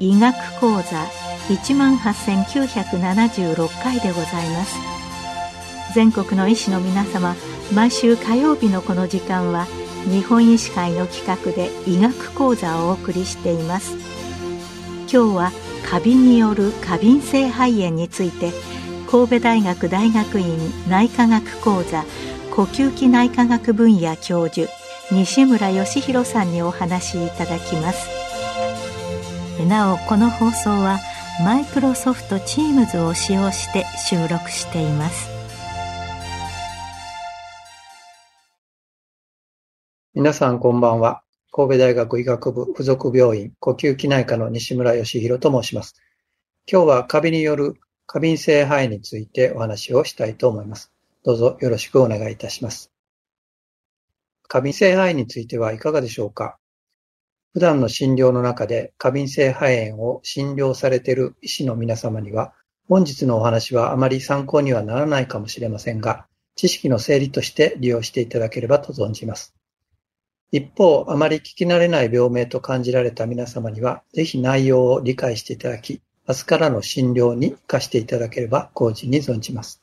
医学講座一万八千九百七十六回でございます。全国の医師の皆様毎週火曜日のこの時間は日本医師会の企画で医学講座をお送りしています。今日はカビによる過敏性肺炎について神戸大学大学院内科学講座呼吸器内科学分野教授西村義弘さんにお話しいただきます。なおこの放送はマイクロソフト Teams を使用して収録しています。皆さんこんばんは。神戸大学医学部附属病院呼吸器内科の西村義弘と申します。今日はカビによる過敏性肺炎についてお話をしたいと思います。どうぞよろしくお願いいたします。過敏性肺炎についてはいかがでしょうか普段の診療の中で過敏性肺炎を診療されている医師の皆様には、本日のお話はあまり参考にはならないかもしれませんが、知識の整理として利用していただければと存じます。一方、あまり聞き慣れない病名と感じられた皆様には、ぜひ内容を理解していただき、明日からの診療に活かしていただければ、工事に存じます。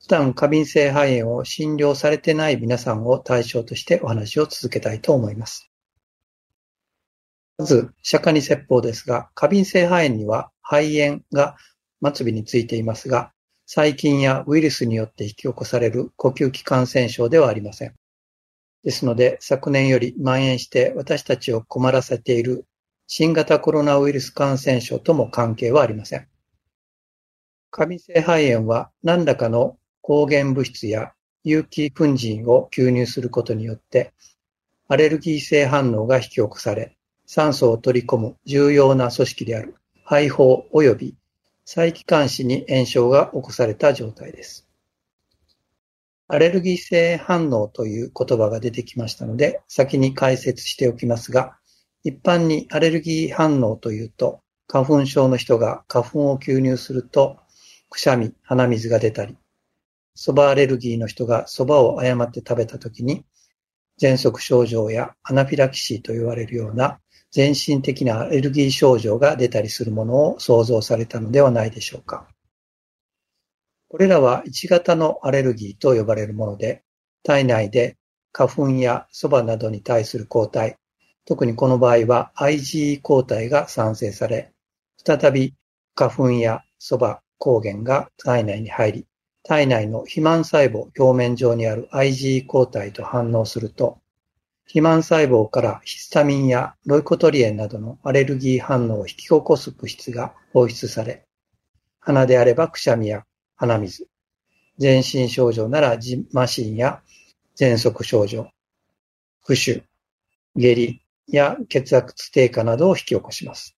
普段過敏性肺炎を診療されてない皆さんを対象としてお話を続けたいと思います。まず、釈迦に説法ですが、過敏性肺炎には肺炎が末尾についていますが、細菌やウイルスによって引き起こされる呼吸器感染症ではありません。ですので、昨年より蔓延して私たちを困らせている新型コロナウイルス感染症とも関係はありません。過敏性肺炎は何らかの抗原物質や有機粉塵を吸入することによって、アレルギー性反応が引き起こされ、酸素を取り込む重要な組織である肺胞及び細気管支に炎症が起こされた状態です。アレルギー性反応という言葉が出てきましたので、先に解説しておきますが、一般にアレルギー反応というと、花粉症の人が花粉を吸入すると、くしゃみ、鼻水が出たり、蕎麦アレルギーの人が蕎麦を誤って食べたときに、喘息症状やアナフィラキシーと言われるような全身的なアレルギー症状が出たりするものを想像されたのではないでしょうか。これらは1型のアレルギーと呼ばれるもので、体内で花粉や蕎麦などに対する抗体、特にこの場合は IgE 抗体が産生され、再び花粉や蕎麦、抗原が体内に入り、体内の肥満細胞表面上にある IgE 抗体と反応すると、肥満細胞からヒスタミンやロイコトリエンなどのアレルギー反応を引き起こす物質が放出され、鼻であればくしゃみや鼻水。全身症状ならジマシンや喘息症状、浮腫、下痢や血圧低下などを引き起こします。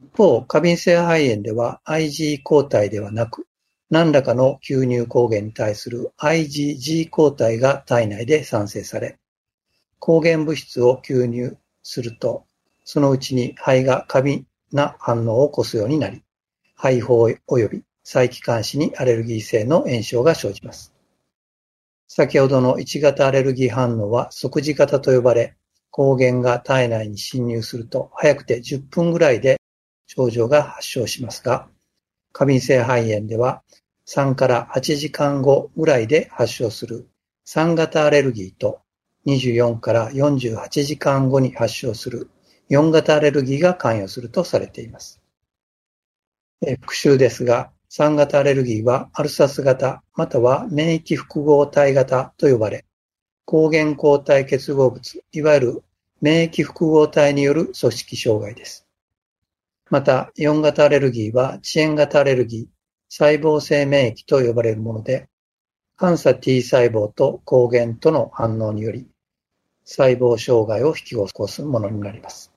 一方、過敏性肺炎では IG 抗体ではなく、何らかの吸入抗原に対する IgG 抗体が体内で産生され、抗原物質を吸入すると、そのうちに肺が過敏な反応を起こすようになり、肺胞及び細気管支にアレルギー性の炎症が生じます。先ほどの1型アレルギー反応は即時型と呼ばれ、抗原が体内に侵入すると早くて10分ぐらいで症状が発症しますが、過敏性肺炎では3から8時間後ぐらいで発症する3型アレルギーと24から48時間後に発症する4型アレルギーが関与するとされています。復習ですが、3型アレルギーはアルサス型または免疫複合体型と呼ばれ、抗原抗体結合物、いわゆる免疫複合体による組織障害です。また、4型アレルギーは遅延型アレルギー、細胞性免疫と呼ばれるもので、反査 T 細胞と抗原との反応により、細胞障害を引き起こすものになります。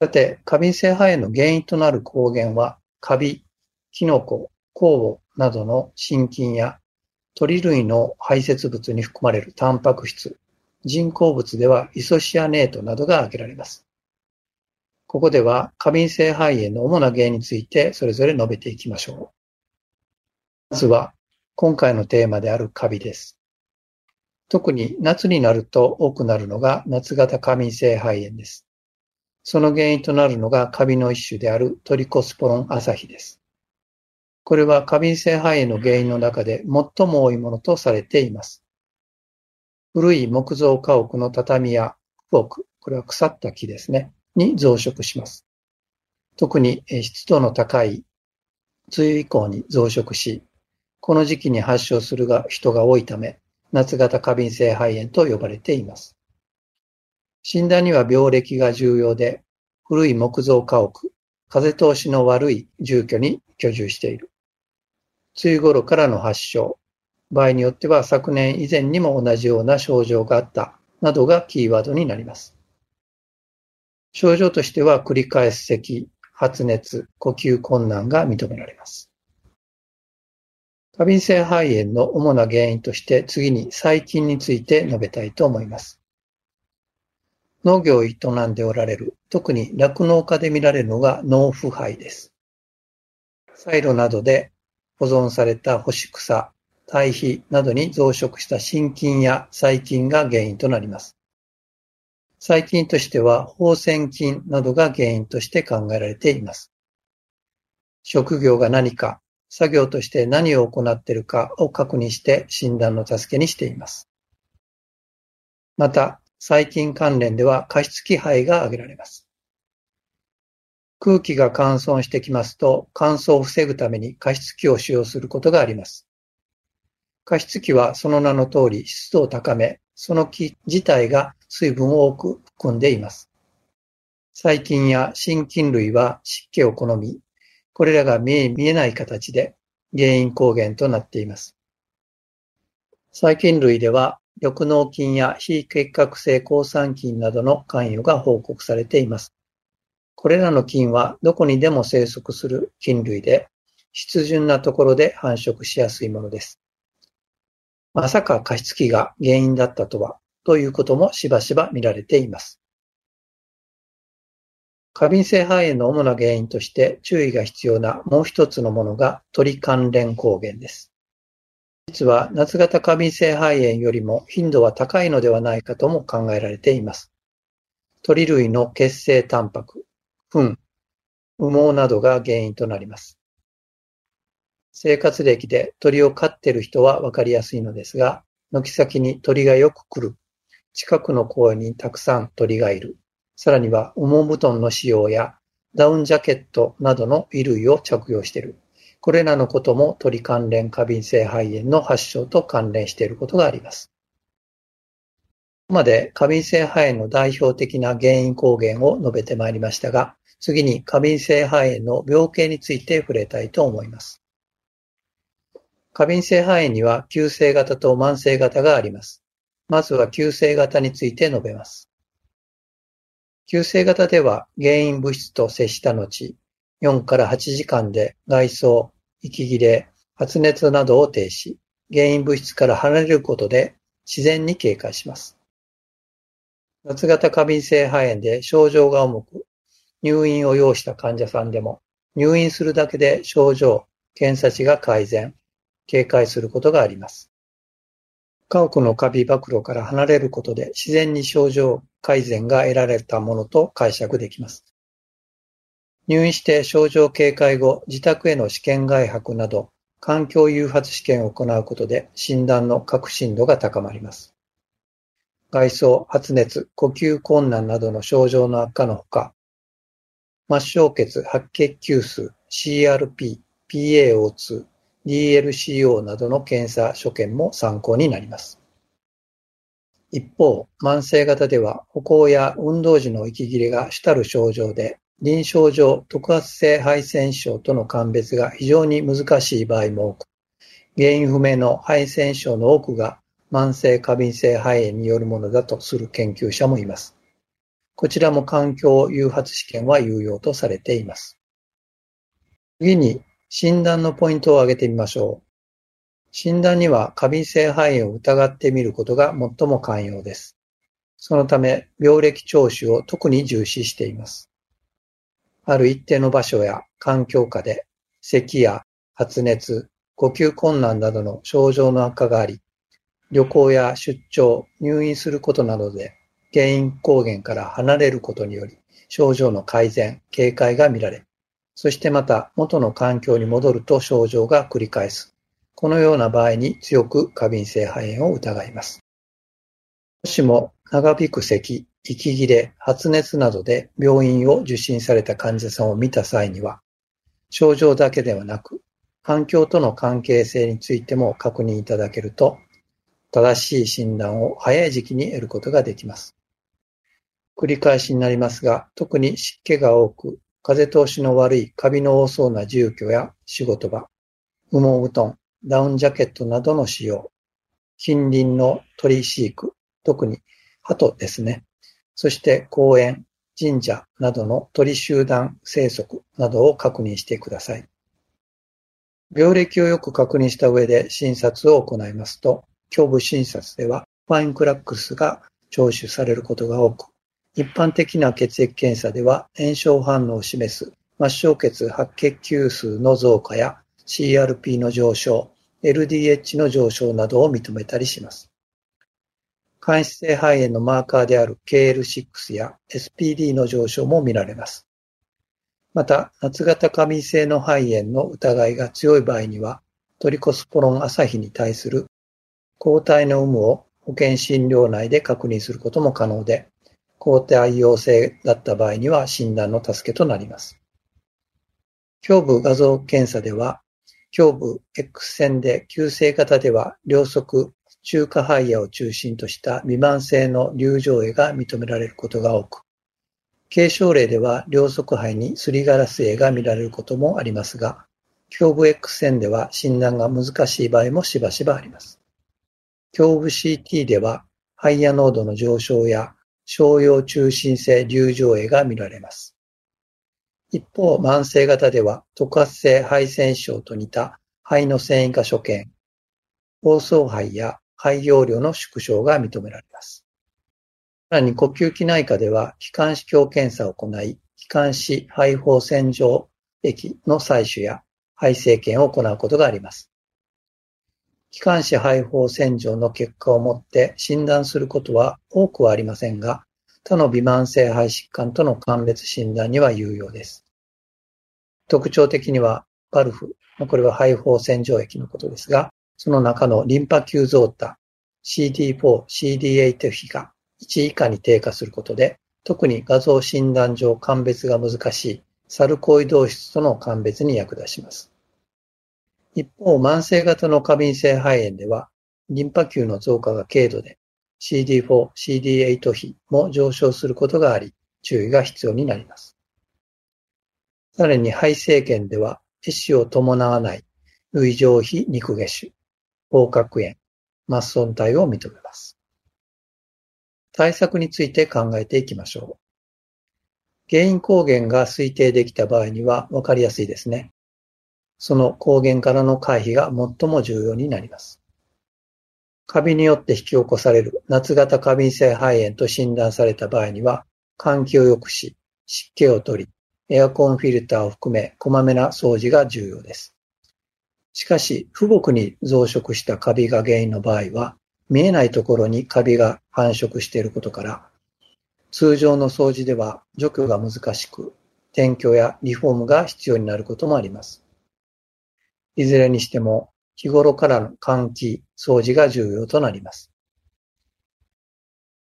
さて、過敏性肺炎の原因となる抗原は、カビ、キノコ、酵母などの真菌や鳥類の排泄物に含まれるタンパク質、人工物ではイソシアネートなどが挙げられます。ここでは過敏性肺炎の主な原因についてそれぞれ述べていきましょう。まずは今回のテーマであるカビです。特に夏になると多くなるのが夏型過敏性肺炎です。その原因となるのがカビの一種であるトリコスポロンアサヒです。これは過敏性肺炎の原因の中で最も多いものとされています。古い木造家屋の畳や木木、これは腐った木ですね。に増殖します。特に湿度の高い梅雨以降に増殖し、この時期に発症するが人が多いため、夏型過敏性肺炎と呼ばれています。診断には病歴が重要で、古い木造家屋、風通しの悪い住居に居住している。梅雨頃からの発症、場合によっては昨年以前にも同じような症状があったなどがキーワードになります。症状としては繰り返す咳、発熱、呼吸困難が認められます。過敏性肺炎の主な原因として次に細菌について述べたいと思います。農業を営んでおられる、特に酪農家で見られるのが農腐敗です。サイロなどで保存された干し草、堆肥などに増殖した真菌や細菌が原因となります。細菌としては、放線菌などが原因として考えられています。職業が何か、作業として何を行っているかを確認して診断の助けにしています。また、細菌関連では加湿器肺が挙げられます。空気が乾燥してきますと、乾燥を防ぐために加湿器を使用することがあります。加湿器はその名の通り湿度を高め、その木自体が水分を多く含んでいます。細菌や真菌類は湿気を好み、これらが見え見えない形で原因抗原となっています。細菌類では緑脳菌や非結核性抗酸菌などの関与が報告されています。これらの菌はどこにでも生息する菌類で、湿潤なところで繁殖しやすいものです。まさか加湿器が原因だったとはということもしばしば見られています。過敏性肺炎の主な原因として注意が必要なもう一つのものが鳥関連抗原です。実は夏型過敏性肺炎よりも頻度は高いのではないかとも考えられています。鳥類の血清タンパク、糞、羽毛などが原因となります。生活歴で鳥を飼っている人はわかりやすいのですが、軒先に鳥がよく来る近くの公園にたくさん鳥がいる。さらには羽毛布団の使用やダウンジャケットなどの衣類を着用している。これらのことも鳥関連過敏性肺炎の発症と関連していることがあります。ここまで過敏性肺炎の代表的な原因抗原を述べてまいりましたが、次に過敏性肺炎の病形について触れたいと思います。過敏性肺炎には急性型と慢性型があります。まずは急性型について述べます。急性型では原因物質と接した後、4から8時間で外装、息切れ、発熱などを停止、原因物質から離れることで自然に経過します。夏型過敏性肺炎で症状が重く、入院を要した患者さんでも、入院するだけで症状、検査値が改善、警戒することがあります。家屋のカビ暴露から離れることで自然に症状改善が得られたものと解釈できます。入院して症状警戒後、自宅への試験外泊など、環境誘発試験を行うことで診断の確信度が高まります。外装、発熱、呼吸困難などの症状の悪化のほか、末梢血、白血球数、CRP、PaO2、DLCO などの検査所見も参考になります。一方、慢性型では歩行や運動時の息切れが主たる症状で、臨床上特発性肺腺症との鑑別が非常に難しい場合も多く、原因不明の肺腺症の多くが慢性過敏性肺炎によるものだとする研究者もいます。こちらも環境誘発試験は有用とされています。次に診断のポイントを挙げてみましょう。診断には過敏性肺炎を疑ってみることが最も寛容です。そのため、病歴聴取を特に重視しています。ある一定の場所や環境下で、咳や発熱、呼吸困難などの症状の悪化があり、旅行や出張、入院することなどで原因抗原から離れることにより症状の改善、警戒が見られ、そしてまた元の環境に戻ると症状が繰り返す。このような場合に強く過敏性肺炎を疑います。もしも長引く咳、息切れ、発熱などで病院を受診された患者さんを見た際には、症状だけではなく、環境との関係性についても確認いただけると正しい診断を早い時期に得ることができます。繰り返しになりますが、特に湿気が多く、風通しの悪いカビの多そうな住居や仕事場、羽毛布団、ダウンジャケットなどの使用、近隣の鳥飼育、特に鳩ですね。そして公園、神社などの鳥集団生息などを確認してください。病歴をよく確認した上で診察を行いますと、胸部診察ではファインクラックスが聴取されることが多く、一般的な血液検査では炎症反応を示す末梢血白血球数の増加や CRP の上昇、LDH の上昇などを認めたりします。間質性肺炎のマーカーである KL6 や SPD の上昇も見られます。また、夏型過敏性の肺炎の疑いが強い場合には、トリコスポロン朝日に対する抗体の有無を保険診療内で確認することも可能で、抗体陽性だった場合には診断の助けとなります。胸部画像検査では、胸部 X 線で急性型では両側中華肺炎を中心とした未満性の流状炎が認められることが多く、軽症例では両側肺にすりガラス炎が見られることもありますが、胸部 X 線では診断が難しい場合もしばしばあります。胸部 CT では肺野濃度の上昇や小葉中心性流状炎が見られます。一方、慢性型では特発性肺腺症と似た肺の繊維化所見、放送肺や肺容量の縮小が認められます。さらに呼吸器内科では気管支鏡検査を行い、気管支肺胞洗浄液の採取や肺生検を行うことがあります。気管支肺胞洗浄の結果をもって診断することは多くはありませんが、他の微慢性肺疾患との鑑別診断には有用です。特徴的には、バルフ、これは肺胞洗浄液のことですが、その中のリンパ球増多、CD4、CD8 比が1以下に低下することで、特に画像診断上鑑別が難しいサルコイド質との鑑別に役立ちます。一方、慢性型の過敏性肺炎では、リンパ球の増加が軽度で、CD4、CD8 比も上昇することがあり、注意が必要になります。さらに肺生検では、壊死を伴わない類上皮肉下腫、合角炎、末損体を認めます。対策について考えていきましょう。原因抗原が推定できた場合には分かりやすいですね。その抗原からの回避が最も重要になります。カビによって引き起こされる夏型過敏性肺炎と診断された場合には、換気を良くし、湿気を取り、エアコンフィルターを含め、こまめな掃除が重要です。しかし、父母に増殖したカビが原因の場合は、見えないところにカビが繁殖していることから、通常の掃除では除去が難しく、転居やリフォームが必要になることもあります。いずれにしても日頃からの換気、掃除が重要となります。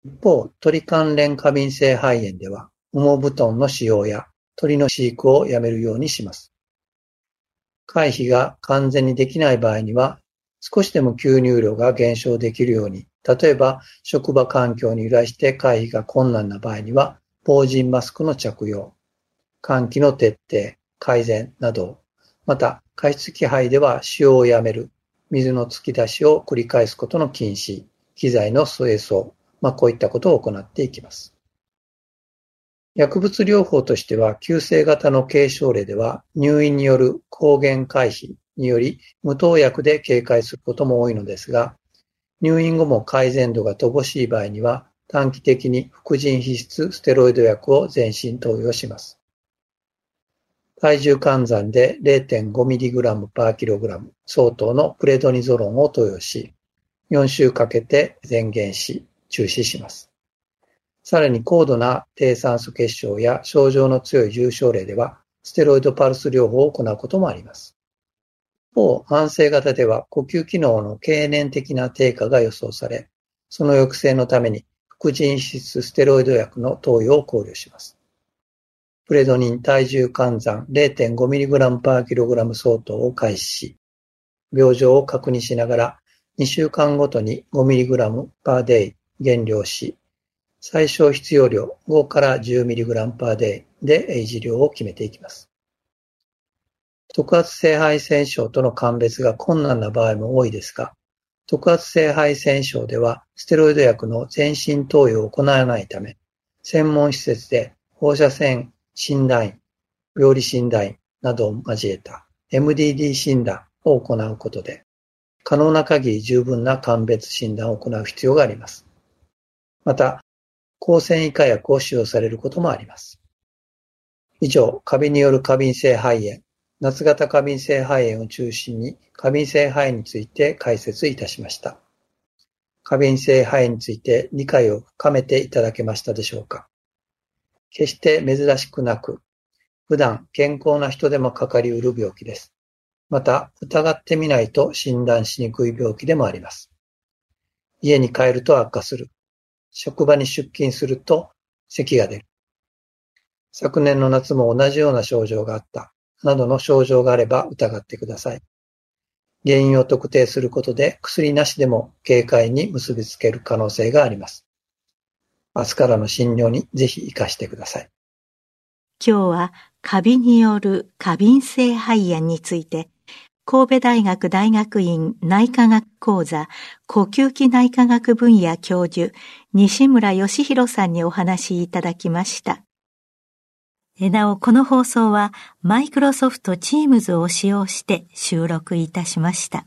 一方、鳥関連過敏性肺炎では、羽毛布団の使用や鳥の飼育をやめるようにします。回避が完全にできない場合には、少しでも吸入量が減少できるように、例えば職場環境に由来して回避が困難な場合には、防塵マスクの着用、換気の徹底、改善などまた、加湿器配では使用をやめる、水の突き出しを繰り返すことの禁止、機材の清掃、まあ、こういったことを行っていきます。薬物療法としては、急性型の軽症例では、入院による抗原回避により、無投薬で警戒することも多いのですが、入院後も改善度が乏しい場合には、短期的に副腎皮質ステロイド薬を全身投与します。体重換算で 0.5mg パーキログラム相当のプレドニゾロンを投与し、4週かけて前減し、中止します。さらに高度な低酸素血症や症状の強い重症例では、ステロイドパルス療法を行うこともあります。一方、慢性型では呼吸機能の経年的な低下が予想され、その抑制のために副腎質ステロイド薬の投与を考慮します。プレドニン体重換算 0.5mg パーキログラム相当を開始し、病状を確認しながら2週間ごとに 5mg パーデイ減量し、最小必要量5から 10mg パーデイで維持量を決めていきます。特発性肺腺症との鑑別が困難な場合も多いですが、特発性肺腺症ではステロイド薬の全身投与を行わないため、専門施設で放射線診断員、病理診断員などを交えた MDD 診断を行うことで、可能な限り十分な鑑別診断を行う必要があります。また、抗線維化薬を使用されることもあります。以上、カビによる過敏性肺炎、夏型過敏性肺炎を中心に過敏性肺炎について解説いたしました。過敏性肺炎について理解を深めていただけましたでしょうか？決して珍しくなく、普段健康な人でもかかりうる病気です。また、疑ってみないと診断しにくい病気でもあります。家に帰ると悪化する。職場に出勤すると咳が出る。昨年の夏も同じような症状があった。などの症状があれば疑ってください。原因を特定することで薬なしでも警戒に結びつける可能性があります。明日からの診療にぜひ活かしてください。今日はカビによる過敏性肺炎について神戸大学大学院内科学講座呼吸器内科学分野教授西村義弘さんにお話しいただきました。なお、この放送はマイクロソフト Teams を使用して収録いたしました。